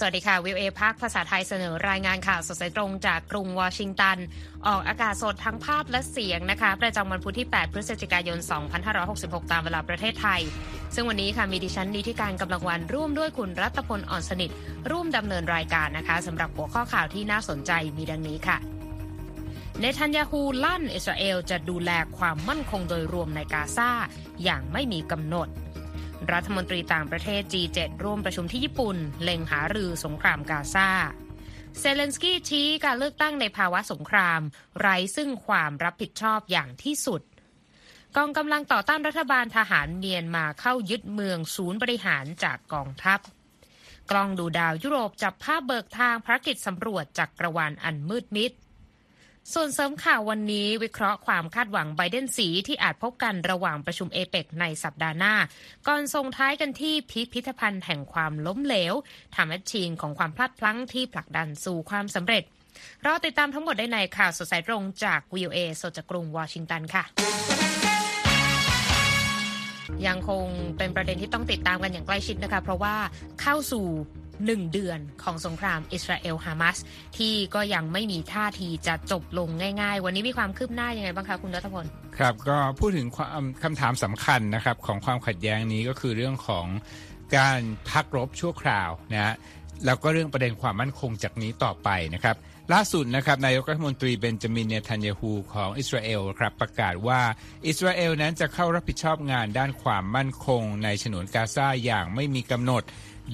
สวัสดีค่ะวิวเอพักภาษาไทยเสนอรายงานข่าวสดสายตรงจากกรุงวอชิงตัน ออกอากาศสดทั้งภาพและเสียงนะคะ ประจำวันพุธที่ 8 พฤศจิกายน 2566 ตามเวลาประเทศไทย ซึ่งวันนี้ค่ะมีดิฉันดีที่การกำลังวันร่วมด้วยคุณรัตพลอ่อนสนิท ร่วมดำเนินรายการนะคะสำหรับหัวข้อข่าวที่น่าสนใจมีดังนี้ค่ะเนทันยาฮูลั่นอิสราเอลจะดูแลความมั่นคงโดยรวมในกาซาอย่างไม่มีกำหนด รัฐมนตรีต่างประเทศ G7 ร่วมประชุมที่ญี่ปุ่น เล็งหารือสงครามกาซาเซเลนสกี้ชี้การเลือกตั้งในภาวะสงคราม ไร้ซึ่งความรับผิดชอบอย่างที่สุด กองกำลังต่อต้านรัฐบาลทหารเมียนมาเข้ายึดเมืองศูนย์บริหารจากกองทัพ กล้องดูดาวยุโรปจับภาพเบิกทางภารกิจสำรวจจากกระวานอันมืดมิด ส่วนเสริมข่าววันนี้วิเคราะห์ความคาดหวังไบเดนสีที่อาจพบกันระหว่างประชุมเอเปกในสัปดาห์หน้า ก่อนส่งท้ายกันที่พิพิธภัณฑ์แห่งความล้มเหลวทำให้ชิงของความพลาดพลั้งที่ผลักดันสู่ความสำเร็จรอติดตามทั้งหมดได้ในข่าวสดสายตรงจากวิวเอสดจากกรุงวอชิงตันค่ะยังคงเป็นประเด็นที่ต้องติดตามกันอย่างใกล้ชิดนะคะ เพราะว่าเข้าสู่ หนึ่งเดือนของสงครามอิสราเอลฮามาสที่ก็ยังไม่มีท่าทีจะจบลงง่าย ๆ วันนี้มีความคืบหน้ายังไงบ้างคะคุณรัฐพลครับก็พูดถึงความคำถามสำคัญนะครับของความขัดแย้งนี้ก็คือเรื่องของการพักรบชั่วคราวนะฮะแล้วก็เรื่องประเด็นความมั่นคงจากนี้ต่อไปนะครับ ล่าสุดนะครับนายกรัฐมนตรีเบนจามินเนทันยาฮูของอิสราเอลครับประกาศว่าอิสราเอลนั้นจะเข้ารับผิดชอบงานด้านความมั่นคงในฉนวนกาซาอย่างไม่มีกำหนด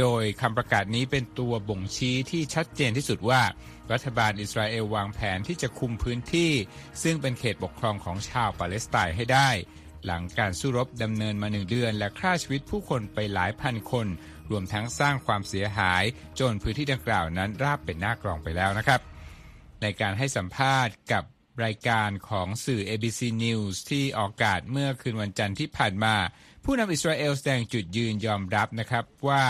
โดยคำประกาศนี้เป็นตัวบ่งชี้ที่ชัดเจนที่สุดว่า รัฐบาลอิสราเอลวางแผนที่จะคุมพื้นที่ ซึ่งเป็นเขตปกครองของชาวปาเลสไตน์ให้ได้ หลังการสู้รบดำเนินมาหนึ่งเดือน และฆ่าชีวิตผู้คนไปหลายพันคน รวมทั้งสร้างความเสียหาย จนพื้นที่ดังกล่าวนั้นราบเป็นหน้ากรองไปแล้วนะครับ ในการให้สัมภาษณ์กับรายการของสื่อ ABC News ที่ออกอากาศเมื่อคืนวันจันทร์ที่ผ่านมา ผู้นำอิสราเอลแสดงจุดยืนยอมรับนะครับว่า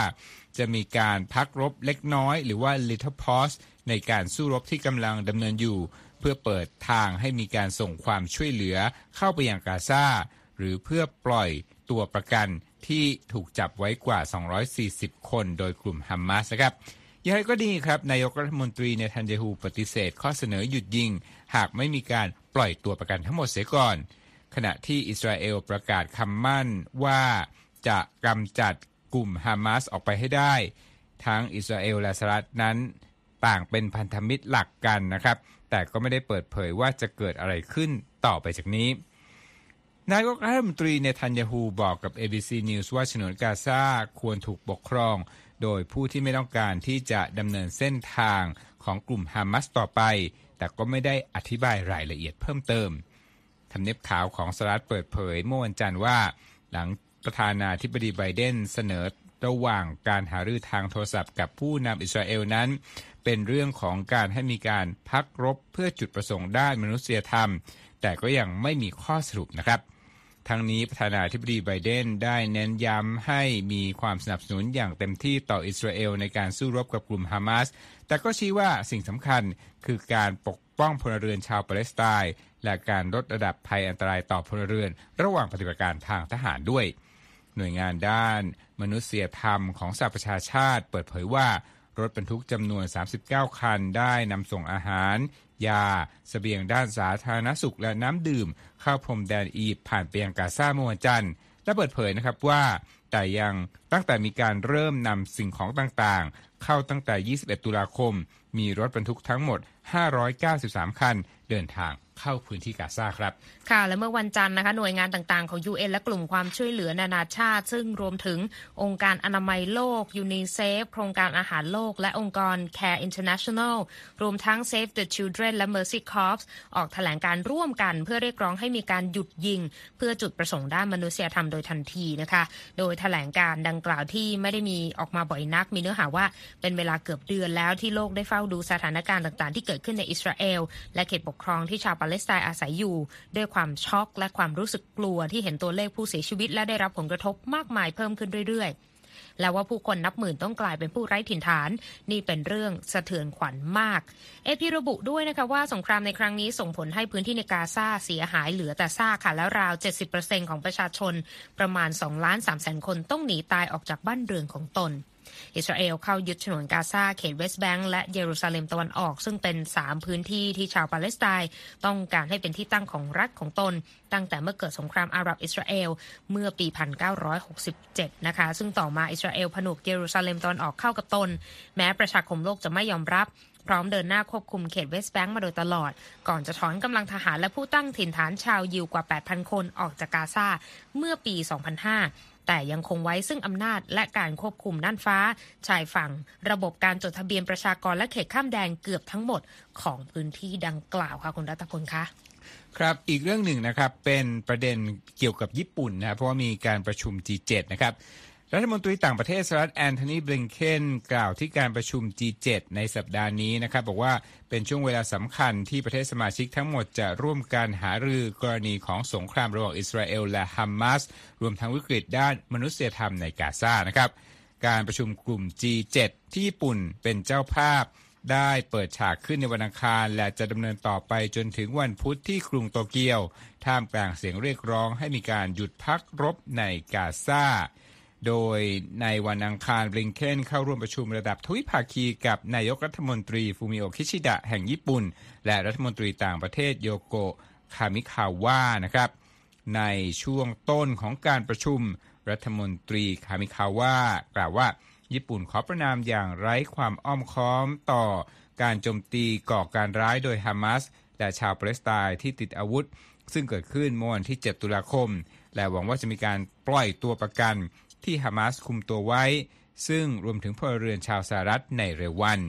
จะมีการพักรบเล็กน้อย หรือว่า little pause ในการสู้รบที่กำลังดำเนินอยู่ เพื่อเปิดทางให้มีการส่งความช่วยเหลือเข้าไปยังกาซาหรือเพื่อปล่อยตัวประกันที่ถูกจับไว้กว่า 240 คนโดยกลุ่มฮัมมาสนะครับอย่างไรก็ดีครับ นายกรัฐมนตรีเนทันเยฮูปฏิเสธข้อเสนอหยุดยิง หากไม่มีการปล่อยตัวประกันทั้งหมดเสียก่อน ขณะที่อิสราเอลประกาศคำมั่นว่าจะกำจัดกลุ่มฮามาสออกไปให้ได้ ทั้งอิสราเอลและสหรัฐนั้นต่างเป็นพันธมิตรหลักกันนะครับ แต่ก็ไม่ได้เปิดเผยว่าจะเกิดอะไรขึ้นต่อไปจากนี้ นายกรัฐมนตรีเนทันยาฮูบอกกับ ABC News ว่าฉนวนกาซาควรถูกปกครอง โดยผู้ที่ไม่ต้องการที่จะดำเนินเส้นทางของกลุ่มฮามาสต่อไป แต่ก็ไม่ได้อธิบายรายละเอียดเพิ่มเติม ทำเนียบขาวของสหรัฐเปิดเผย เมื่อวันจันทร์ว่า หลังประธานาธิบดีไบเดนเสนอระหว่างการหารือทางโทรศัพท์กับผู้นำอิสราเอลนั้น เป็นเรื่องของการให้มีการพักรบเพื่อจุดประสงค์ด้านมนุษยธรรม แต่ก็ยังไม่มีข้อสรุปนะครับ ทั้งนี้ประธานาธิบดีไบเดนได้เน้นย้ำให้มีความสนับสนุนอย่างเต็มที่ต่ออิสราเอลในการสู้รบกับกลุ่มฮามาส แต่ก็ชี้ว่าสิ่งสำคัญคือการปกป้องพลเรือนชาวปาเลสไตน์และการลดระดับภัยอันตรายต่อพลเรือน ระหว่างปฏิบัติการทางทหารด้วย หน่วยงานด้านมนุษยธรรมของสหประชาชาติ เปิดเผยว่ารถบรรทุกจำนวน 39 คันได้นำส่งอาหาร ยาสเสบียงด้านสาธารณสุขและน้ำดื่ม เข้าพรมแดนอียิปต์ผ่านไปยังกาซาเมื่อวันจันทร์และเปิดเผยนะครับว่าแต่ยังตั้งแต่มีการเริ่มนำสิ่งของต่างๆ เข้าตั้งแต่ 21 ตุลาคม มีรถบรรทุกทั้งหมด 593 คันเดินทาง เข้าพื้นที่กาซาครับ ค่ะ และเมื่อวันจันทร์นะคะหน่วยงานต่างๆของ UN และกลุ่มความช่วยเหลือนานาชาติ ซึ่งรวมถึงองค์การอนามัยโลกยูนิเซฟโครงการอาหารโลก และองค์กร Care International รวมทั้ง Save the Children และ Mercy Corps ออกแถลงการณ์ร่วมกัน เพื่อเรียกร้องให้มีการหยุดยิง เพื่อจุดประสงค์ด้านมนุษยธรรมโดยทันทีนะคะ โดยแถลงการดังกล่าวที่ไม่ได้มีออกมาบ่อยนัก มีเนื้อหาว่าเป็นเวลาเกือบเดือนแล้วที่โลกได้เฝ้าดูสถานการณ์ต่างๆ ที่เกิดขึ้นในอิสราเอลและเขตปกครองที่ชาวปาเลสไตน์อาศัยอยู่ ด้วยความช็อกและความรู้สึกกลัวที่เห็นตัวเลขผู้เสียชีวิตและได้รับผลกระทบมากมายเพิ่มขึ้นเรื่อย ๆ แล้วว่าผู้คนนับหมื่นต้องกลายเป็นผู้ไร้ถิ่นฐาน นี่เป็นเรื่องสะเทือนขวัญมาก เอพีระบุด้วยนะคะว่าสงครามในครั้งนี้ส่งผลให้พื้นที่ในกาซาเสียหายเหลือแต่ซากค่ะแล้วราว 70%ของประชาชนประมาณ2ล้าน3แสนคนต้องหนีตายออกจากบ้านเรือนของตน อิสราเอลเข้ายึดฉนวนกาซาเขตเวสต์แบงก์และเยรูซาเล็มตะวันออก ซึ่งเป็น 3 พื้นที่ที่ชาวปาเลสไตน์ต้องการให้เป็นที่ตั้งของรัฐของตน ตั้งแต่เมื่อเกิดสงครามอาหรับอิสราเอลเมื่อปี 1967 นะคะ ซึ่งต่อมาอิสราเอลผนวกเยรูซาเล็มตะวันออกเข้ากับตน แม้ประชาคมโลกจะไม่ยอมรับพร้อมเดินหน้าควบคุมเขตเวสต์แบงก์มาโดยตลอด ก่อนจะถอนกำลังทหารและผู้ตั้งถิ่นฐานชาวยิวกว่า 8,000 คนออกจากกาซาเมื่อปี 2005 แต่ยังคงไว้ซึ่งอำนาจและการควบคุมน่านฟ้า ชายฝั่ง ระบบการจดทะเบียนประชากรและเขตข้ามแดนเกือบทั้งหมดของพื้นที่ดังกล่าวค่ะคุณรัตพลคะครับอีกเรื่องหนึ่งนะครับเป็นประเด็นเกี่ยวกับญี่ปุ่นนะเพราะว่ามีการประชุม G7 นะครับ รัฐมนตรีต่างประเทศสหรัฐแอนโทนีบลิงเคนกล่าวที่การประชุม G7 ในสัปดาห์นี้นะครับบอกว่าเป็นช่วงเวลาสำคัญที่ประเทศสมาชิกทั้งหมดจะร่วมกันหารือกรณีของสงครามระหว่างอิสราเอลและฮัมมัสรวมทั้งวิกฤตด้านมนุษยธรรมในกาซานะครับการประชุมกลุ่ม G7 ที่ญี่ปุ่นเป็นเจ้าภาพได้เปิดฉากขึ้นในวันอังคาร และจะดำเนินต่อไปจนถึงวันพุธที่กรุงโตเกียว ท่ามกลางเสียงเรียกร้องให้มีการหยุดพักรบในกาซา โดยในวันอังคารบลิงเคนเข้าร่วมประชุมระดับทวิภาคีกับนายกรัฐมนตรีฟูมิโอคิชิดะแห่งญี่ปุ่น และรัฐมนตรีต่างประเทศโยโกะคามิคาวะนะครับ ในช่วงต้นของการประชุมรัฐมนตรีคามิคาวะกล่าวว่าญี่ปุ่นขอประณามอย่างไร้ความอ้อมค้อมต่อการโจมตีก่อการร้ายโดยฮามาสและชาวปาเลสไตน์ที่ติดอาวุธ ซึ่งเกิดขึ้นเมื่อวันที่ 7 ตุลาคม และหวังว่าจะมีการปล่อยตัวประกัน ที่ฮามาสคุมตัวไว้ ซึ่งรวมถึงพลเรือนชาวสหรัฐในเร็ววัน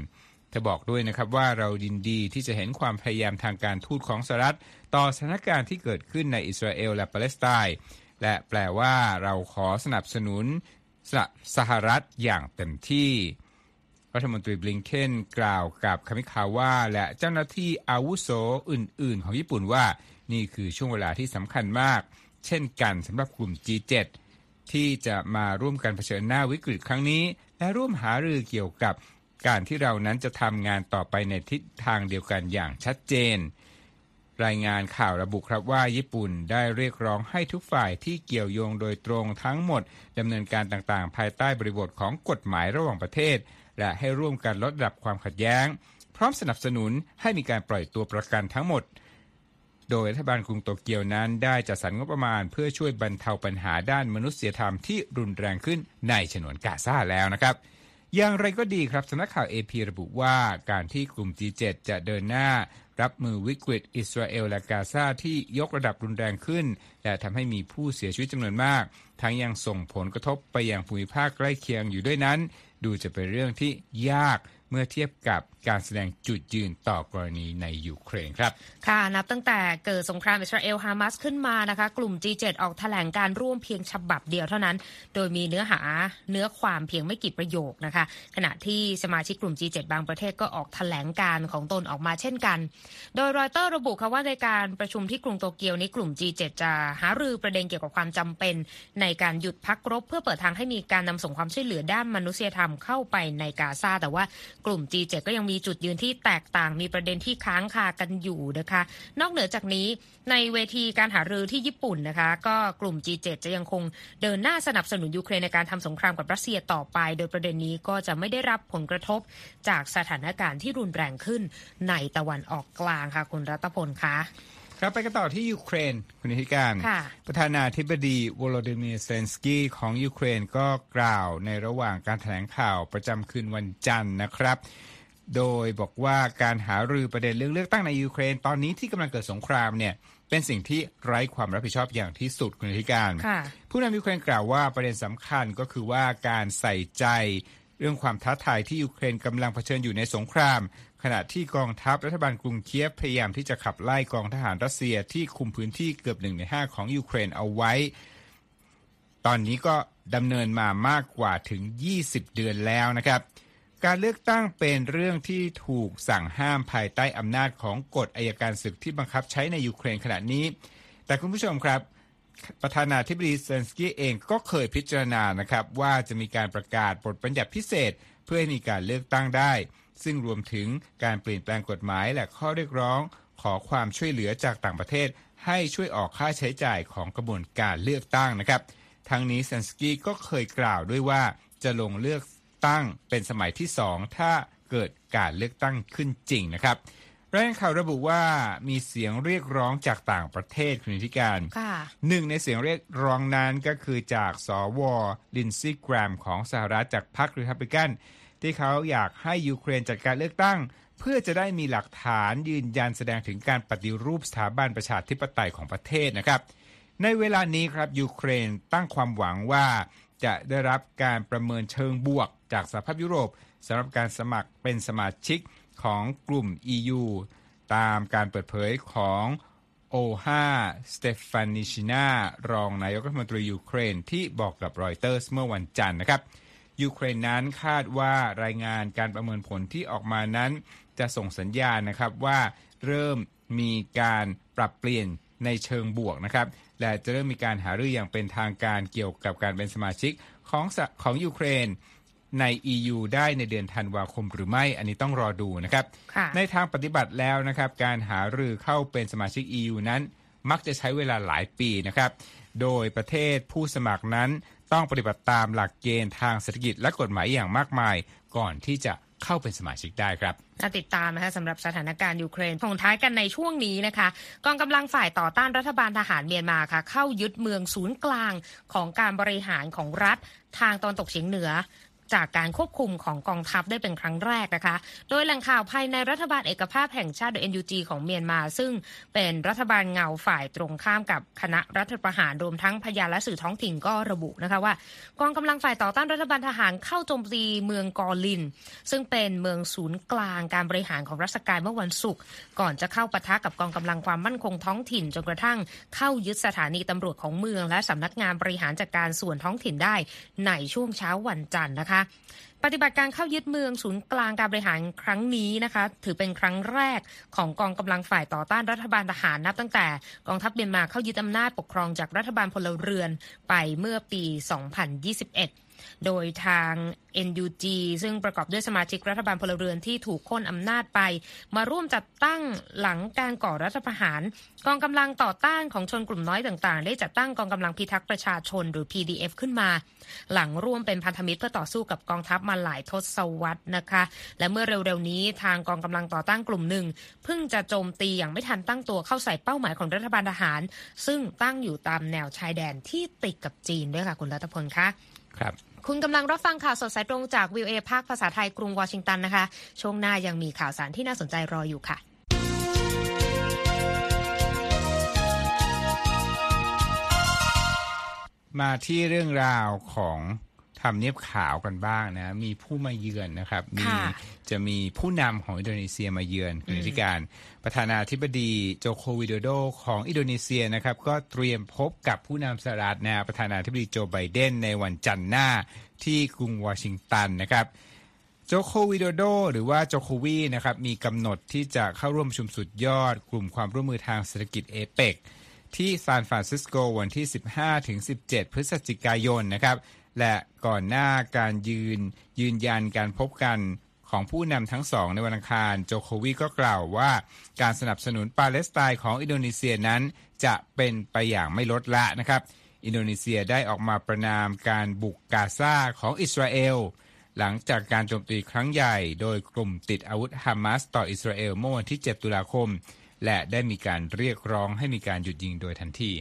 เธอบอกด้วยนะครับว่าเรายินดีที่จะเห็นความพยายามทางการทูตของสหรัฐ ต่อสถานการณ์ที่เกิดขึ้นในอิสราเอลและปาเลสไตน์และแปลว่าเราขอสนับสนุนสสหรัฐอย่างเต็มที่ รัฐมนตรีบลิงเคนกล่าวกับคามิคาวะและเจ้าหน้าที่อาวุโสอื่น ๆ ของญี่ปุ่นว่า นี่คือช่วงเวลาที่สำคัญมาก เช่นกันสำหรับกลุ่ม G7 ที่จะมาร่วมกันเผชิญหน้าวิกฤตครั้งนี้ และร่วมหารือเกี่ยวกับการที่เรานั้นจะทำงานต่อไปในทิศทางเดียวกันอย่างชัดเจน รายงานข่าวระบุครับว่าญี่ปุ่นได้เรียกร้องให้ทุกฝ่ายที่เกี่ยวโยงโดยตรงทั้งหมดดำเนินการต่างๆ ภายใต้บริบทของกฎหมายระหว่างประเทศ และให้ร่วมกันลดระดับความขัดแย้ง พร้อมสนับสนุนให้มีการปล่อยตัวประกันทั้งหมด โดยรัฐบาลกรุงโตเกียวนั้นได้จัดสรรงบประมาณ เพื่อช่วยบรรเทาปัญหาด้านมนุษยธรรมที่รุนแรงขึ้นในฉนวนกาซาแล้วนะครับอย่างไรก็ดีครับสำนักข่าว AP ระบุว่าการที่กลุ่ม G7 จะเดินหน้า รับมือวิกฤตอิสราเอลและกาซาที่ยกระดับรุนแรงขึ้น และทำให้มีผู้เสียชีวิตจำนวนมาก ทั้งยังส่งผลกระทบไปยังภูมิภาคใกล้เคียงอยู่ด้วยนั้น ดูจะเป็นเรื่องที่ยากเมื่อเทียบกับ การแสดงจุดยืนต่อกรณีในยูเครนครับ ค่ะ นับตั้งแต่เกิดสงครามอิสราเอลฮามาสขึ้นมานะคะ กลุ่ม G7 ออกแถลงการร่วมเพียงฉบับเดียวเท่านั้น โดยมีเนื้อหาเนื้อความเพียงไม่กี่ประโยคนะคะ ขณะที่สมาชิกกลุ่ม G7 บางประเทศก็ออกแถลงการของตนออกมาเช่นกัน โดยรอยเตอร์ระบุค่ะว่าในการประชุมที่กรุงโตเกียวนี้กลุ่ม G7 จะหารือประเด็นเกี่ยวกับความจำเป็น ในการหยุดพักรบ เพื่อเปิดทางให้มีการนำส่งความช่วยเหลือด้านมนุษยธรรมเข้าไปในกาซาแต่ว่ากลุ่ม G7 ก็ยังมีจุดยืนที่แตกต่างมีประเด็นที่ค้างคากันอยู่นะคะ นอกเหนือจากนี้ในเวทีการหารือที่ญี่ปุ่นนะคะ ก็กลุ่ม G7 จะยังคงเดินหน้าสนับสนุนยูเครนในการทำสงครามกับรัสเซียต่อไป โดยประเด็นนี้ก็จะไม่ได้รับผลกระทบจากสถานการณ์ที่รุนแรงขึ้นในตะวันออกกลางค่ะคุณรัตพลคะครับไปกันต่อที่ยูเครนคุณนิติการค่ะประธานาธิบดีวโลดิมีร์เซเลนสกี้ของยูเครนก็กล่าวในระหว่างการแถลงข่าวประจำคืนวันจันทร์นะครับ โดยบอกว่าการหารือประเด็นเรื่องเลือกตั้งในยูเครน ตอนนี้ที่กำลังเกิดสงครามเนี่ยเป็นสิ่งที่ไร้ความรับผิดชอบอย่างที่สุดคุณนิติการค่ะผู้นำยูเครนกล่าวว่าประเด็นสำคัญก็คือว่าการใส่ใจเรื่องความท้าทายที่ยูเครนกำลังเผชิญอยู่ในสงคราม ขณะที่กองทัพรัฐบาลกรุงเคียฟพยายามที่จะขับไล่กองทหารรัสเซียที่คุมพื้นที่เกือบหนึ่งในห้าของยูเครนเอาไว้ ตอนนี้ก็ดำเนินมามากกว่าถึง 20 เดือนแล้วนะครับ การเลือกตั้งเป็นเรื่องที่ถูกสั่งห้ามภายใต้อำนาจของกฎอัยการศึกที่บังคับใช้ในยูเครนขณะนี้ แต่คุณผู้ชมครับ ประธานาธิบดีเซเลนสกี้เองก็เคยพิจารณานะครับว่าจะมีการประกาศบทบัญญัติพิเศษ เพื่อให้มีการเลือกตั้งได้ ซึ่งรวมถึงการเปลี่ยนแปลงกฎหมายและข้อเรียกร้องขอความช่วยเหลือจากต่างประเทศ ให้ช่วยออกค่าใช้จ่ายของกระบวนการเลือกตั้งนะครับ ทั้งนี้เซนสกี้ก็เคยกล่าวด้วยว่าจะลงเลือก ตั้งเป็นสมัยที่สองถ้าเกิดการเลือกตั้งขึ้นจริงนะครับรายงานข่าวระบุว่ามีเสียงเรียกร้องจากต่างประเทศคุณธิการหนึ่งในเสียงเรียกร้องนั้นก็คือจากสวลินซี่แกรมของสหรัฐจากพรรครีพับลิกันที่เขาอยากให้ยูเครนจัดการเลือกตั้ง เพื่อจะได้มีหลักฐานยืนยันแสดงถึงการปฏิรูปสถาบันประชาธิปไตยของประเทศนะครับ ในเวลานี้ครับยูเครนตั้งความหวังว่า จะได้รับการประเมินเชิงบวกจากสหภาพยุโรปสำหรับการสมัครเป็นสมาชิกของกลุ่ม EU ตามการเปิดเผยของโอลฮาสเตฟานิชินารองนายกรัฐมนตรียูเครนที่บอกกับรอยเตอร์สเมื่อวันจันทร์นะครับ ยูเครนนั้นคาดว่ารายงานการประเมินผลที่ออกมานั้น จะส่งสัญญาณนะครับว่าเริ่มมีการปรับเปลี่ยน ในเชิงบวกนะครับ และจะเริ่มมีการหารืออย่างเป็นทางการเกี่ยวกับการเป็นสมาชิกของของยูเครนใน EU ได้ในเดือนธันวาคมหรือไม่ อันนี้ต้องรอดูนะครับ ในทางปฏิบัติแล้วนะครับ การหารือเข้าเป็นสมาชิก EU นั้น มักจะใช้เวลาหลายปีนะครับ โดยประเทศผู้สมัครนั้นต้องปฏิบัติตามหลักเกณฑ์ทางเศรษฐกิจและกฎหมายอย่างมากมาย ก่อนที่จะ เข้าเป็นสมาชิกได้ครับติดตามนะคะสำหรับสถานการณ์ยูเครนส่งท้ายกันในช่วงนี้นะคะกองกำลังฝ่ายต่อต้านรัฐบาลทหารเมียนมาค่ะ เข้ายึดเมืองศูนย์กลางของการบริหารของรัฐทางตอนตกเฉียงเหนือ จากการควบคุมของกองทัพได้เป็นครั้งแรกนะคะ โดยแหล่งข่าวภายในรัฐบาลเอกภาพแห่งชาติโดย NUG ของเมียนมา ซึ่งเป็นรัฐบาลเงาฝ่ายตรงข้ามกับคณะรัฐประหารรวมทั้งพยานและสื่อท้องถิ่นก็ระบุนะคะว่ากองกำลังฝ่ายต่อต้านรัฐบาลทหารเข้าโจมตีเมืองกอลิน ซึ่งเป็นเมืองศูนย์กลางการบริหารของรัฐกาลเมื่อวันศุกร์ก่อนจะเข้าปะทะกับกองกำลังความมั่นคงท้องถิ่นจนกระทั่งเข้ายึดสถานีตำรวจของเมือง และสำนักงานบริหารจัดการส่วนท้องถิ่นได้ในช่วงเช้าวันจันทร์นะคะปฏิบัติการเข้ายึดเมืองศูนย์กลางการบริหารครั้งนี้นะคะ ถือเป็นครั้งแรกของกองกำลังฝ่ายต่อต้านรัฐบาลทหารนับตั้งแต่กองทัพเมียนมาเข้ายึดอำนาจปกครองจากรัฐบาลพลเรือนไปเมื่อปี 2021 โดยทาง NUG ซึ่งประกอบด้วยสมาชิกรัฐบาลพลเรือนที่ถูกค้นอำนาจไป มาร่วมจัดตั้งหลังการก่อรัฐประหาร กองกำลังต่อต้านของชนกลุ่มน้อยต่างๆ ได้จัดตั้งกองกำลังพิทักษ์ประชาชนหรือ PDF ขึ้นมา หลังร่วมเป็นพันธมิตรเพื่อต่อสู้กับกองทัพมาหลายทศวรรษนะคะ และเมื่อเร็วๆนี้ทางกองกำลังต่อต้านกลุ่มหนึ่งเพิ่งจะโจมตีอย่างไม่ทันตั้งตัวเข้าใส่เป้าหมายของรัฐบาลทหาร ซึ่งตั้งอยู่ตามแนวชายแดนที่ติดกับจีนด้วยค่ะคุณรัตพลคะครับ คุณกำลังรับฟังข่าวสดสายตรงจากวิวเอภาคภาษาไทยกรุงวอชิงตันนะคะ ช่วงหน้ายังมีข่าวสารที่น่าสนใจรออยู่ค่ะมาที่เรื่องราวของ ทำเนียบขาวกันบ้างนะ มีผู้มาเยือนนะครับ มีจะมีผู้นำของอินโดนีเซียมาเยือนคุณธิการประธานาธิบดีโจโควิโดโดของอินโดนีเซียนะครับ ก็เตรียมพบกับผู้นำสหรัฐนะประธานาธิบดีโจไบเดนในวันจันทร์หน้าที่กรุงวอชิงตันนะครับโจโควิโดโดหรือว่าโจโควีนะครับมีกำหนดที่จะเข้าร่วมประชุมสุดยอด กลุ่มความร่วมมือทางเศรษฐกิจเอเปกที่ซานฟรานซิสโกวันที่ 15-17 พฤศจิกายนนะครับ และก่อนหน้าการยืนยืนยันการพบกันของผู้นำทั้งสองในวันอังคาร โจโควีก็กล่าวว่าการสนับสนุนปาเลสไตน์ของอินโดนีเซียนั้น จะเป็นไปอย่างไม่ลดละนะครับ อินโดนีเซียได้ออกมาประณามการบุกกาซาของอิสราเอลหลังจากการโจมตีครั้งใหญ่ โดยกลุ่มติดอาวุธฮามาสต่ออิสราเอลเมื่อวันที่ 7 ตุลาคม และได้มีการเรียกร้องให้มีการหยุดยิงโดยทันที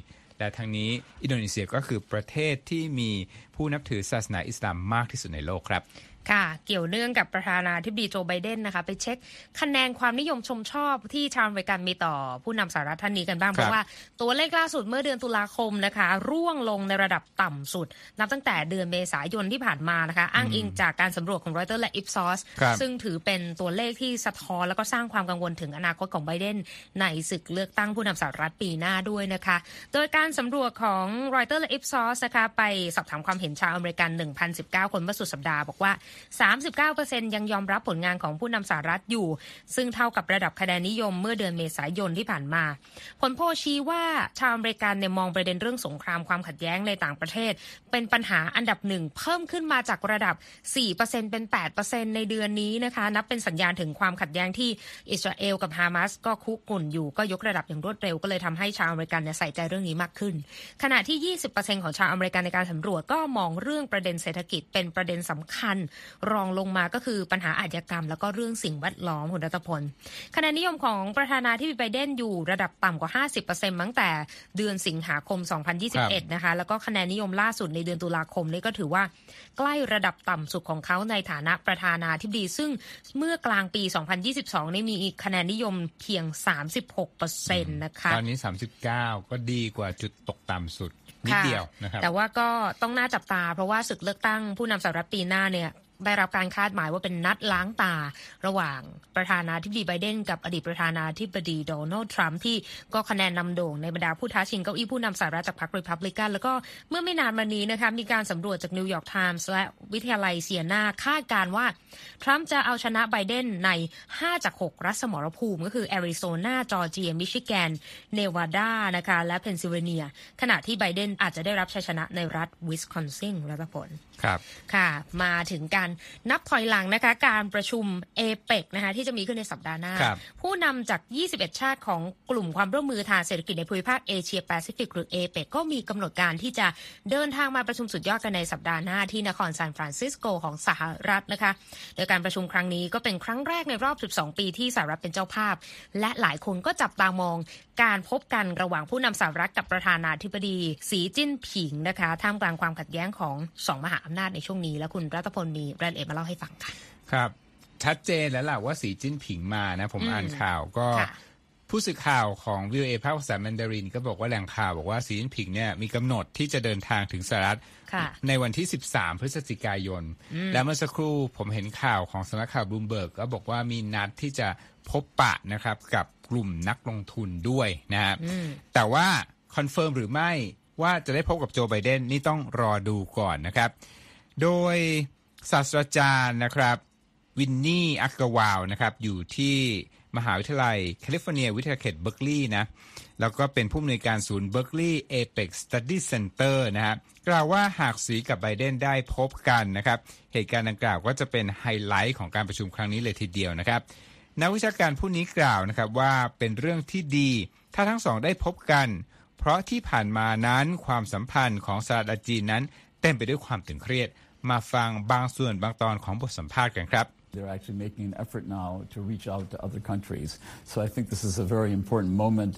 และทั้งนี้อินโดนีเซียก็คือประเทศที่มีผู้นับถือศาสนาอิสลามมากที่สุดในโลกครับ ค่ะ เกี่ยวเนื่องกับประธานาธิบดีโจไบเดนนะคะ ไปเช็คคะแนนความนิยมชมชอบที่ชาวอเมริกันมีต่อผู้นำสหรัฐท่านนี้กันบ้าง เพราะว่าตัวเลขล่าสุดเมื่อเดือนตุลาคมนะคะ ร่วงลงในระดับต่ำสุด นับตั้งแต่เดือนเมษายนที่ผ่านมานะคะ อ้างอิงจากการสำรวจของรอยเตอร์และอิปซอสซึ่งถือเป็นตัวเลขที่สะท้อนแล้วก็สร้างความกังวลถึงอนาคตของไบเดนในศึกเลือกตั้งผู้นำสหรัฐปีหน้าด้วยนะคะ โดยการสำรวจของรอยเตอร์และอิปซอสนะคะไปสอบถามความเห็นชาวอเมริกัน 1,019 คนเมื่อสุดสัปดาห์บอกว่า39%ยังยอมรับผลงานของผู้นำสหรัฐอยู่ ซึ่งเท่ากับระดับคะแนนนิยมเมื่อเดือนเมษายนที่ผ่านมา ผลโพลชี้ว่าชาวอเมริกันเนี่ยมองประเด็นเรื่องสงครามความขัดแย้งในต่างประเทศ เป็นปัญหาอันดับหนึ่งเพิ่มขึ้นมาจากระดับ 4%เป็น 8%ในเดือนนี้นะคะนับเป็นสัญญาณถึงความขัดแย้งที่อิสราเอลกับฮามาสก็คุกกุ่นอยู่ก็ยกระดับอย่างรวดเร็วก็เลยทำให้ชาวอเมริกันเนี่ยใส่ใจเรื่องนี้มากขึ้น ขณะที่ 20%ของชาวอเมริกันในการสำรวจก็มองเรื่องประเด็นเศรษฐกิจเป็นประเด็นสำคัญรองลงมาก็คือปัญหาอาชญากรรม แล้วก็เรื่องสิ่งแวดล้อมคุณรัตพลคะแนนนิยมของประธานาธิบดีไบเดนอยู่ระดับต่ำกว่า 50%ตั้งแต่เดือนสิงหาคม 2021 นะคะ แล้วก็คะแนนนิยมล่าสุดในเดือนตุลาคมนี้ก็ถือว่าใกล้ระดับต่ำสุดของเขาในฐานะประธานาธิบดี ซึ่งเมื่อกลางปี 2022นี่มีคะแนนนิยมเพียง 36%นะคะตอนนี้ 39 ก็ดีกว่าจุดตกต่ำสุดนิดเดียวนะครับแต่ว่าก็ต้องน่าจับตาเพราะว่าศึกเลือกตั้งผู้นำสหรัฐปีหน้าเนี่ย ได้รับการคาดหมายว่าเป็นนัดล้างตาระหว่างประธานาธิบดีไบเดนกับอดีตประธานาธิบดีโดนัลด์ทรัมป์ที่ก็คะแนนนำโด่งในบรรดาผู้ท้าชิงเก้าอี้ผู้นำสหรัฐจากพรรครีพับลิกัน แล้วก็เมื่อไม่นานมานี้นะคะมีการสำรวจจากนิวยอร์กไทมส์และวิทยาลัยเซียนาคาดการณ์ว่า ทรัมป์จะเอาชนะไบเดนใน 5 จาก 6 รัฐสมรภูมิ ก็คือแอริโซนาจอร์เจีย มิชิแกน เนวาดานะคะและเพนซิลเวเนีย ขณะที่ไบเดนอาจจะได้รับชัยชนะในรัฐวิสคอนซินรัตพลครับค่ะมาถึงการนับถอยหลังนะคะการประชุมเอเปกนะคะที่จะมีขึ้นในสัปดาห์หน้า ผู้นำจาก 21 ชาติของกลุ่มความร่วมมือทางเศรษฐกิจในภูมิภาคเอเชียแปซิฟิกหรือเอเปกก็มีกำหนดการที่จะเดินทางมาประชุมสุดยอดกันในสัปดาห์หน้าที่นครซานฟรานซิสโกของสหรัฐนะคะ โดยการประชุมครั้งนี้ก็เป็นครั้งแรกในรอบ 12 ปีที่สหรัฐเป็นเจ้าภาพ และหลายคนก็จับตามองการพบกันระหว่างผู้นำสหรัฐกับประธานาธิบดีสีจิ้นผิงนะคะท่ามกลางความขัดแย้งของสองมหาอำนาจในช่วงนี้ แล้วคุณรัตพลมีรายละเอียดมาเล่าให้ฟังค่ะ ครับ ชัดเจนแล้วล่ะว่าสีจิ้นผิงมานะ ผมอ่านข่าวก็ผู้สื่อข่าวของวีโอเอภาคภาษาแมนดาริน ก็บอกว่าแหล่งข่าวบอกว่าสีจิ้นผิงเนี่ยมีกำหนดที่จะเดินทางถึงสหรัฐในวันที่ 13 พฤศจิกายน และเมื่อสักครู่ผมเห็นข่าวของสำนักข่าวบลูมเบิร์กก็บอกว่ามีนัดที่จะพบปะนะครับกับกลุ่มนักลงทุนด้วยนะครับแต่ว่า confirm หรือไม่ว่าจะได้พบกับโจไบเดนนี่ต้องรอดูก่อนนะครับ โดย ศาสตราจารย์นะครับวินนี่อักการ์วาลนะครับอยู่ที่มหาวิทยาลัยแคลิฟอร์เนีย วิทยาเขตเบอร์กลีย์นะแล้วก็เป็นผู้อำนวยการศูนย์เบอร์กลีย์เอเปก Study Center นะครับกล่าวว่าหากสีกับไบเดนได้พบกันนะครับ เหตุการณ์ดังกล่าวก็จะเป็นไฮไลท์ของการประชุมครั้งนี้เลยทีเดียวนะครับ นักวิชาการผู้นี้กล่าวนะครับว่าเป็นเรื่องที่ดี ถ้าทั้งสองได้พบกัน เพราะที่ผ่านมานั้นความสัมพันธ์ของสหรัฐจีนนั้นเต็มไปด้วยความตึงเครียด มาฟังบางส่วนบางตอนของบทสัมภาษณ์กันครับ They're actually making an effort now to reach out to other countries. So I think this is a very important moment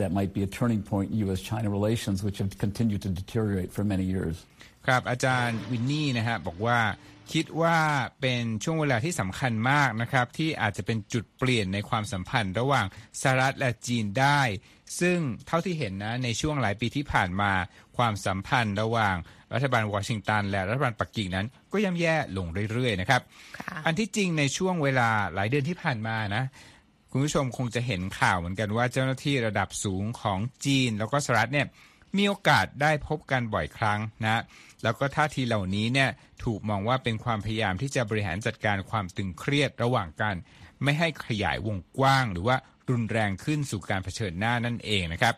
that might be a turning point in U.S.-China relations, which have continued to deteriorate for many years. ครับอาจารย์วินนี่นะฮะบอกว่าคิดว่าเป็นช่วงเวลาที่สำคัญมากนะครับที่อาจจะเป็นจุดเปลี่ยนในความสัมพันธ์ระหว่างสหรัฐและจีนได้ ซึ่งเท่าที่เห็นนะในช่วงหลายปีที่ผ่านมา ความสัมพันธ์ระหว่างรัฐบาลวอชิงตัน และรัฐบาลปักกิ่งนั้น ก็ย่ำแย่ลงเรื่อยๆนะครับอันที่จริงในช่วงเวลาหลายเดือนที่ผ่านมานะคุณผู้ชมคงจะเห็นข่าวเหมือนกันว่าเจ้าหน้าที่ระดับสูงของจีน แล้วก็สหรัฐเนี่ยมีโอกาสได้พบกันบ่อยครั้งนะแล้วก็ท่าทีเหล่านี้เนี่ยถูกมองว่าเป็นความพยายามที่จะบริหารจัดการความตึงเครียดระหว่างกัน ไม่ให้ขยายวงกว้าง หรือว่า รุนแรงขึ้นสู่การเผชิญหน้านั่นเองนะครับ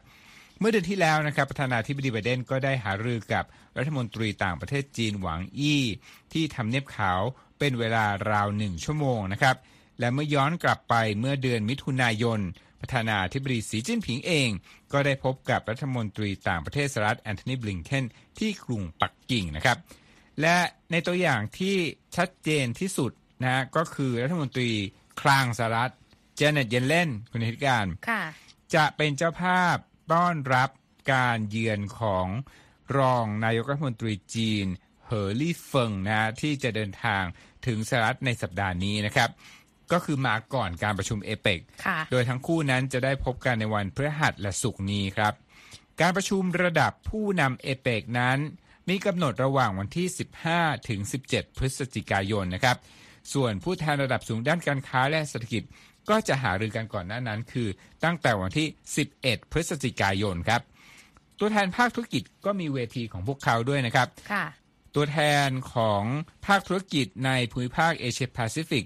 เมื่อเดือนที่แล้วนะครับประธานาธิบดีไบเดนก็ได้หารือกับรัฐมนตรีต่างประเทศจีนหวังอี้ ที่ทำเนียบขาวเป็นเวลาราวหนึ่งชั่วโมงนะครับและเมื่อย้อนกลับไปเมื่อเดือนมิถุนายนประธานาธิบดีสีจิ้นผิงเอง ก็ได้พบกับรัฐมนตรีต่างประเทศสหรัฐแอนโทนีบลิงเคนที่กรุงปักกิ่งนะครับ และในตัวอย่างที่ชัดเจนที่สุดนะก็คือรัฐมนตรีคลังสหรัฐ เจเน็ตเยลเลนคุณนีธิกาญจน์จะเป็นเจ้าภาพต้อนรับการเยือนของรองนายกรัฐมนตรีจีนเหอลี่เฟิงนะที่จะเดินทางถึงสหรัฐในสัปดาห์นี้นะครับ ก็คือมาก่อนการประชุมเอเปกโดยทั้งคู่นั้นจะได้พบกันในวันพฤหัสและศุกร์นี้ครับ การประชุมระดับผู้นำเอเปกนั้น มีกำหนดระหว่างวันที่ 15 ถึง 17 พฤศจิกายนนะครับ ส่วนผู้แทนระดับสูงด้านการค้าและเศรษฐกิจ ก็จะหารือกันก่อนหน้านั้น คือตั้งแต่วันที่ 11 พฤศจิกายนครับ ตัวแทนภาคธุรกิจก็มีเวทีของพวกเขาด้วยนะครับตัวแทนของภาคธุรกิจในภูมิภาคเอเชียแปซิฟิก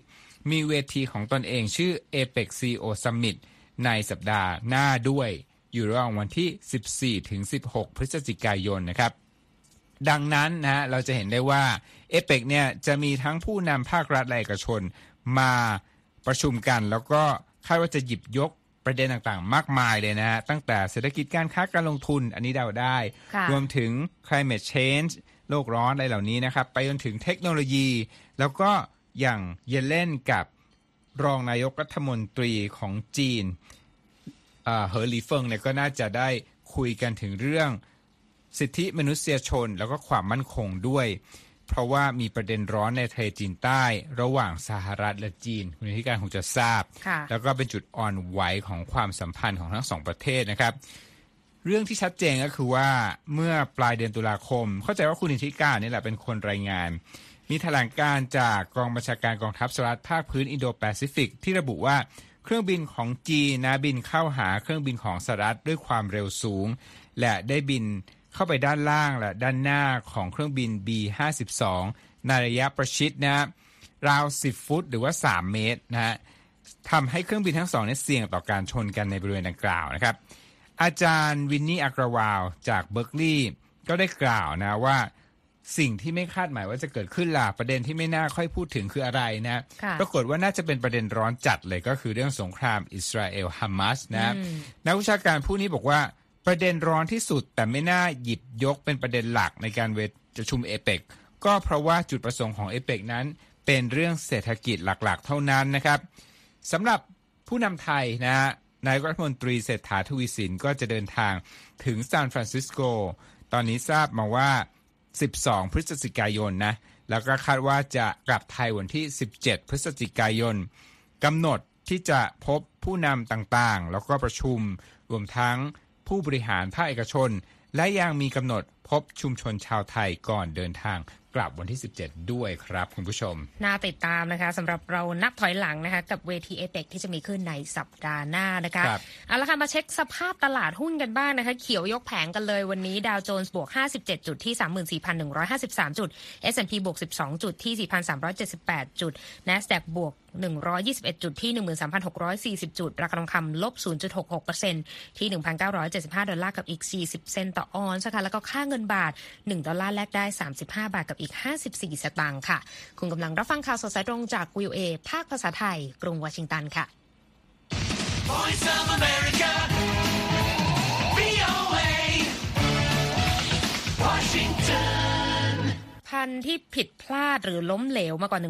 มีเวทีของตนเองชื่อ APEC CEO Summit ในสัปดาห์หน้าด้วย อยู่ระหว่างวันที่ 14 ถึง 16 พฤศจิกายนนะครับ ดังนั้นนะเราจะเห็นได้ว่าเอเปกเนี่ยจะมีทั้งผู้นำภาครัฐและเอกชนมา ประชุมกัน แล้วก็คาดว่าจะหยิบยกประเด็นต่างๆ มากมายเลยนะฮะ ตั้งแต่เศรษฐกิจการค้าการลงทุนอันนี้เดาได้ รวมถึง climate change โลกร้อนอะไรเหล่านี้นะครับ ไปจนถึงเทคโนโลยี แล้วก็อย่างเยลเลนกับรองนายกรัฐมนตรีของจีนเหอลี่เฟิงเนี่ยก็น่าจะได้คุยกันถึงเรื่องสิทธิมนุษยชน แล้วก็ความมั่นคงด้วย เพราะว่ามีประเด็นร้อนในทะเลจีนใต้ ระหว่างสหรัฐและจีนคุณนีธิกาญจน์คงจะทราบ แล้วก็เป็นจุดอ่อนไหวของความสัมพันธ์ของทั้งสองประเทศนะครับ เรื่องที่ชัดเจนก็คือว่าเมื่อปลายเดือนตุลาคม เข้าใจว่าคุณนีธิกาญจน์นี่แหละเป็นคนรายงาน มีแถลงการจากกองบัญชาการกองทัพสหรัฐภาคพื้นอินโดแปซิฟิกที่ระบุว่าเครื่องบินของจีนนะบินเข้าหาเครื่องบินของสหรัฐด้วยความเร็วสูง และได้บิน เข้าไปด้านล่างและด้านหน้าของเครื่องบิน B52 ในระยะประชิดนะราว 10 ฟุต หรือว่า 3 เมตรนะฮะทำให้เครื่องบินทั้งสองนี้เสี่ยงต่อการชนกันในบริเวณดังกล่าวนะครับ อาจารย์วินนี่อักราวาลจากเบิร์กลีย์ก็ได้กล่าวนะว่าสิ่งที่ไม่คาดหมายว่าจะเกิดขึ้นล่ะประเด็นที่ไม่น่าค่อยพูดถึงคืออะไรนะปรากฏว่าน่าจะเป็นประเด็นร้อนจัดเลยก็คือเรื่องสงครามอิสราเอลฮามาสนะนักวิชาการผู้นี้บอกว่า ประเด็นร้อนที่สุดแต่ไม่น่าหยิบยกเป็นประเด็นหลักในการเวทประชุมเอเปกก็เพราะว่าจุดประสงค์ของเอเปกนั้น เป็นเรื่องเศรษฐกิจหลักๆ เท่านั้นนะครับสำหรับผู้นำไทยนะฮะนายรัฐมนตรีเศรษฐาทวีสินก็จะเดินทางถึงซานฟรานซิสโก ตอนนี้ทราบมาว่า 12 พฤศจิกายนนะ แล้วก็คาดว่าจะกลับไทยวันที่ 17 พฤศจิกายนกำหนดที่จะพบผู้นำต่างๆ แล้วก็ประชุมรวมทั้ง ผู้บริหารภาคเอกชน และยังมีกำหนดพบชุมชนชาวไทยก่อนเดินทาง กลับวันที่ 17 ด้วยครับคุณผู้ชม น่าติดตามนะคะสำหรับเรานับถอยหลังนะคะกับเวทีเอเปกที่จะมีขึ้นในสัปดาห์หน้านะคะเอาละค่ะมาเช็คสภาพตลาดหุ้นกันบ้างนะคะ เขียวยกแผงกันเลยวันนี้ดาวโจนส์บวก 57 จุดที่ 34,153 จุด S&P บวก 12 จุดที่ 4,378 จุด NASDAQ บวก121 จุดที่ 13,640 จุด ราคาทองคำลบ 0.66%ที่ 1,975 ดอลลาร์กับอีก 40 เซนต์ต่อออนซ์ค่ะแล้วก็ค่าเงินบาท 1 ดอลลาร์แลกได้ 35 บาทกับอีก54 สตางค์ค่ะ คุณกำลังรับฟังข่าวสดสายตรงจากวีโอเอภาคภาษาไทย กรุงวอชิงตันค่ะ Voice of America VOA Washington พันธุ์ที่ผิดพลาดหรือล้มเหลวมากกว่า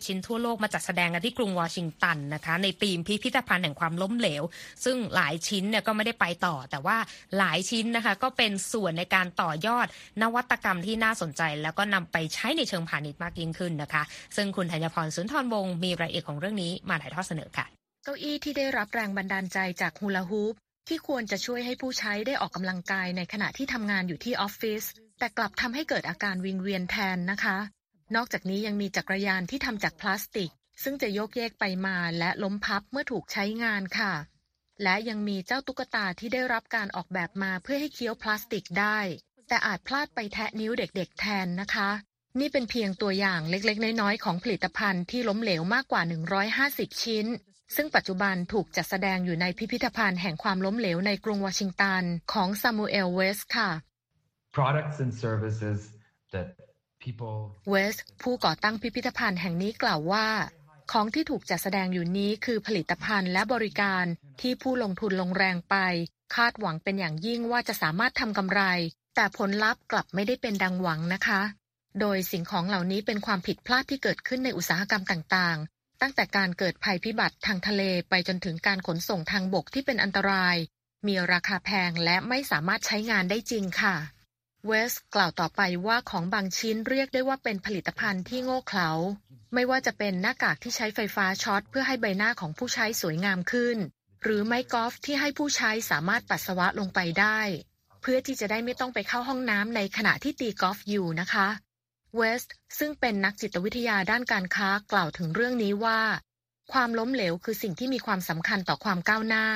150 ชิ้นทั่วโลกมาจัดแสดงกันที่กรุงวอชิงตันนะคะ ในธีมพิพิธภัณฑ์แห่งความล้มเหลว ซึ่งหลายชิ้นเนี่ยก็ไม่ได้ไปต่อ แต่ว่าหลายชิ้นนะคะก็เป็นส่วนในการต่อยอดนวัตกรรมที่น่าสนใจ แล้วก็นำไปใช้ในเชิงพาณิชย์มากยิ่งขึ้นนะคะ ซึ่งคุณธัญพรสุนทรวงศ์มีรายละเอียดของเรื่องนี้มาถ่ายทอดเสนอค่ะ เก้าอี้ที่ได้รับแรงบันดาลใจจากฮูลาฮูป ที่ควรจะช่วยให้ผู้ใช้ได้ออกกำลังกายในขณะที่ทำงานอยู่ที่ออฟฟิศแต่กลับทำให้เกิดอาการวิงเวียนแทนนะคะ นอกจากนี้ยังมีจักรยานที่ทำจากพลาสติก ซึ่งจะโยกแยกไปมาและล้มพับเมื่อถูกใช้งานค่ะ และยังมีเจ้าตุ๊กตาที่ได้รับการออกแบบมาเพื่อให้เคี้ยวพลาสติกได้ แต่อาจพลาดไปแทะนิ้วเด็กๆ แทนนะคะ นี่เป็นเพียงตัวอย่างเล็กๆ น้อยๆ ของผลิตภัณฑ์ที่ล้มเหลวมากกว่า 150 ชิ้น ซึ่งปัจจุบันถูกจัดแสดงอยู่ในพิพิธภัณฑ์แห่งความล้มเหลวในกรุงวอชิงตันของซามูเอลเวสค่ะ products and services that people เวสผู้ก่อตั้งพิพิธภัณฑ์แห่งนี้กล่าวว่าของที่ถูกจัดแสดงอยู่นี้คือผลิตภัณฑ์และบริการที่ผู้ลงทุนลงแรงไป คาดหวังเป็นอย่างยิ่งว่าจะสามารถทำกำไร แต่ผลลัพธ์กลับไม่ได้เป็นดังหวังนะคะ โดยสิ่งของเหล่านี้เป็นความผิดพลาดที่เกิดขึ้นในอุตสาหกรรมต่างๆ ตั้งแต่การเกิดภัยพิบัติทางทะเลไปจนถึงการขนส่งทางบกที่เป็นอันตราย มีราคาแพงและไม่สามารถใช้งานได้จริงค่ะ เวสกล่าวต่อไปว่าของบางชิ้นเรียกได้ว่าเป็นผลิตภัณฑ์ที่โง่เขลา ไม่ว่าจะเป็นหน้ากากที่ใช้ไฟฟ้าช็อตเพื่อให้ใบหน้าของผู้ใช้สวยงามขึ้น หรือไม้กอล์ฟที่ให้ผู้ใช้สามารถปัสสาวะลงไปได้ เพื่อที่จะได้ไม่ต้องไปเข้าห้องน้ำในขณะที่ตีกอล์ฟอยู่นะคะ เวสซึ่งเป็นนักจิตวิทยาด้านการค้ากล่าวถึงเรื่องนี้ว่า ความล้มเหลวคือสิ่งที่มีความสำคัญต่อความก้าวหน้า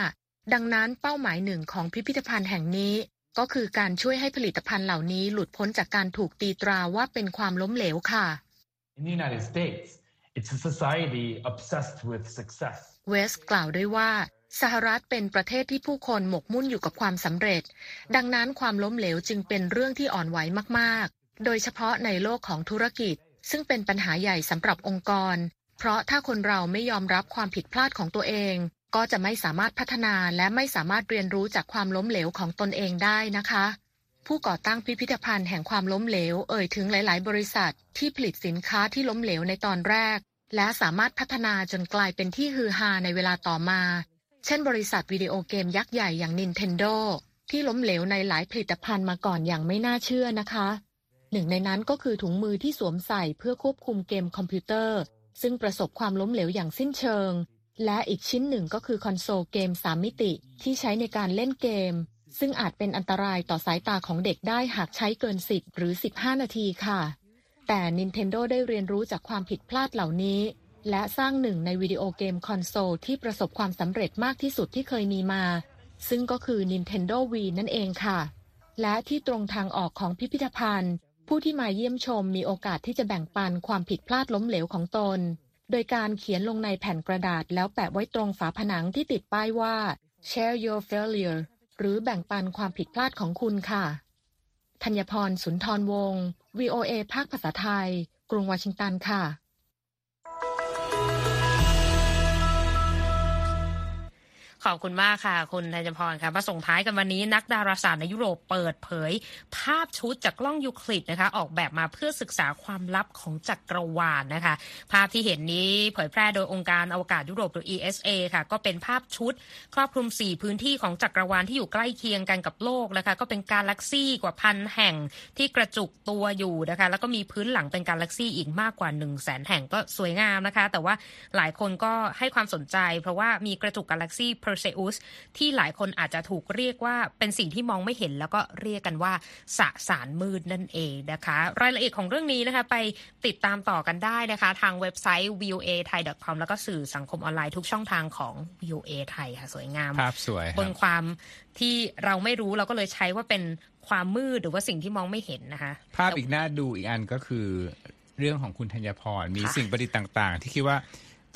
ดังนั้นเป้าหมายหนึ่งของพิพิธภัณฑ์แห่งนี้ ก็คือการช่วยให้ผลิตภัณฑ์เหล่านี้หลุดพ้นจากการถูกตีตราว่าเป็นความล้มเหลวค่ะ In the United States it's a society obsessed with success เวสกล่าวด้วยว่าสหรัฐเป็นประเทศที่ผู้คนหมกมุ่นอยู่กับความสำเร็จ ดังนั้นความล้มเหลวจึงเป็นเรื่องที่อ่อนไหวมากๆ โดยเฉพาะในโลกของธุรกิจ ซึ่งเป็นปัญหาใหญ่สำหรับองค์กร เพราะถ้าคนเราไม่ยอมรับความผิดพลาดของตัวเอง ก็จะไม่สามารถพัฒนาและไม่สามารถเรียนรู้จากความล้มเหลวของตนเองได้นะคะ ผู้ก่อตั้งพิพิธภัณฑ์แห่งความล้มเหลวเอ่ยถึงหลาย ๆ บริษัท ที่ผลิตสินค้าที่ล้มเหลวในตอนแรก และสามารถพัฒนาจนกลายเป็นที่ฮือฮาในเวลาต่อมา เช่น บริษัทวิดีโอเกมยักษ์ใหญ่อย่าง Nintendo ที่ล้มเหลวในหลายผลิตภัณฑ์มาก่อนอย่างไม่น่าเชื่อนะคะ หนึ่งในนั้นก็คือถุงมือที่สวมใส่เพื่อควบคุมเกมคอมพิวเตอร์ ซึ่งประสบความล้มเหลวอย่างสิ้นเชิง และอีกชิ้นหนึ่งก็คือคอนโซลเกม 3 มิติที่ใช้ในการเล่นเกม ซึ่งอาจเป็นอันตรายต่อสายตาของเด็กได้หากใช้เกิน 10 หรือ 15 นาทีค่ะ แต่ Nintendo ได้เรียนรู้จากความผิดพลาดเหล่านี้ และสร้างหนึ่งในวิดีโอเกมคอนโซลที่ประสบความสำเร็จมากที่สุดที่เคยมีมา ซึ่งก็คือ Nintendo Wii นั่นเองค่ะ และที่ตรงทางออกของพิพิธภัณฑ์ ผู้ที่มาเยี่ยมชมมีโอกาสที่จะแบ่งปันความผิดพลาดล้มเหลวของตน โดยการเขียนลงในแผ่นกระดาษแล้วแปะไว้ตรงฝาผนังที่ติดป้ายว่า share your failure หรือแบ่งปันความผิดพลาดของคุณค่ะธัญพรสุนทรวงศ์ VOA ภาคภาษาไทย กรุงวอชิงตันค่ะ ขอบคุณมากค่ะ คุณธัญพรค่ะมาส่งท้ายกันวันนี้นักดาราศาสตร์ในยุโรปเปิดเผย ภาพชุดจากกล้องยูคลิดนะคะ ออกแบบมาเพื่อศึกษาความลับของจักรวาลนะคะ ภาพที่เห็นนี้เผยแพร่โดยองค์การอวกาศยุโรปหรือ ESA ค่ะ ก็เป็นภาพชุด ครอบคลุม 4 พื้นที่ของจักรวาลที่อยู่ใกล้เคียงกันกับโลกนะคะ ก็เป็นกาแล็กซี่กว่าพันแห่งที่กระจุกตัวอยู่นะคะ แล้วก็มีพื้นหลังเป็นกาแล็กซี่อีกมากกว่า 1 0 0 0 0แสนแห่งก็สวยงามนะคะ แต่ว่าหลายคนก็ให้ความสนใจ เพราะว่ามีกระจุกกาแล็กซี่ Perseus ที่หลายคนอาจจะถูกเรียกว่าเป็นสิ่งที่มองไม่เห็น แล้วก็เรียกกันว่าสสารมืดนั่นเองนะคะ รายละเอียดของเรื่องนี้นะคะไปติดตามต่อกันได้นะคะ ทางเว็บไซต์ voa thai com แล้วก็สื่อสังคมออนไลน์ทุกช่องทางของ voa ไทยค่ะสวยงามภาพสวยบนความที่เราไม่รู้เราก็เลยใช้ว่าเป็นความมืดหรือว่าสิ่งที่มองไม่เห็นนะคะ ภาพอีกหน้าดูอีกอันก็คือเรื่องของคุณธัญพรมีสิ่งประดิษฐ์ต่าง ๆ ที่คิดว่า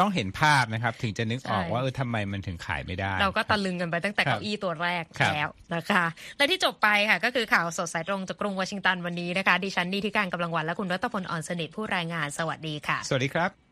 ต้องเห็นภาพนะครับ ถึงจะนึกออกว่าเออทำไมมันถึงขายไม่ได้ เราก็ตะลึงกันไปตั้งแต่ครับเก้าอี้ตัวแรกครับแล้วนะคะ และที่จบไปค่ะ ก็คือข่าวสดสายตรงจากกรุงวอชิงตันวันนี้นะคะ ดิฉันนี่ที่การกำลังวันและคุณรัตพลอ่อนสนิทผู้รายงานสวัสดีค่ะ สวัสดีครับ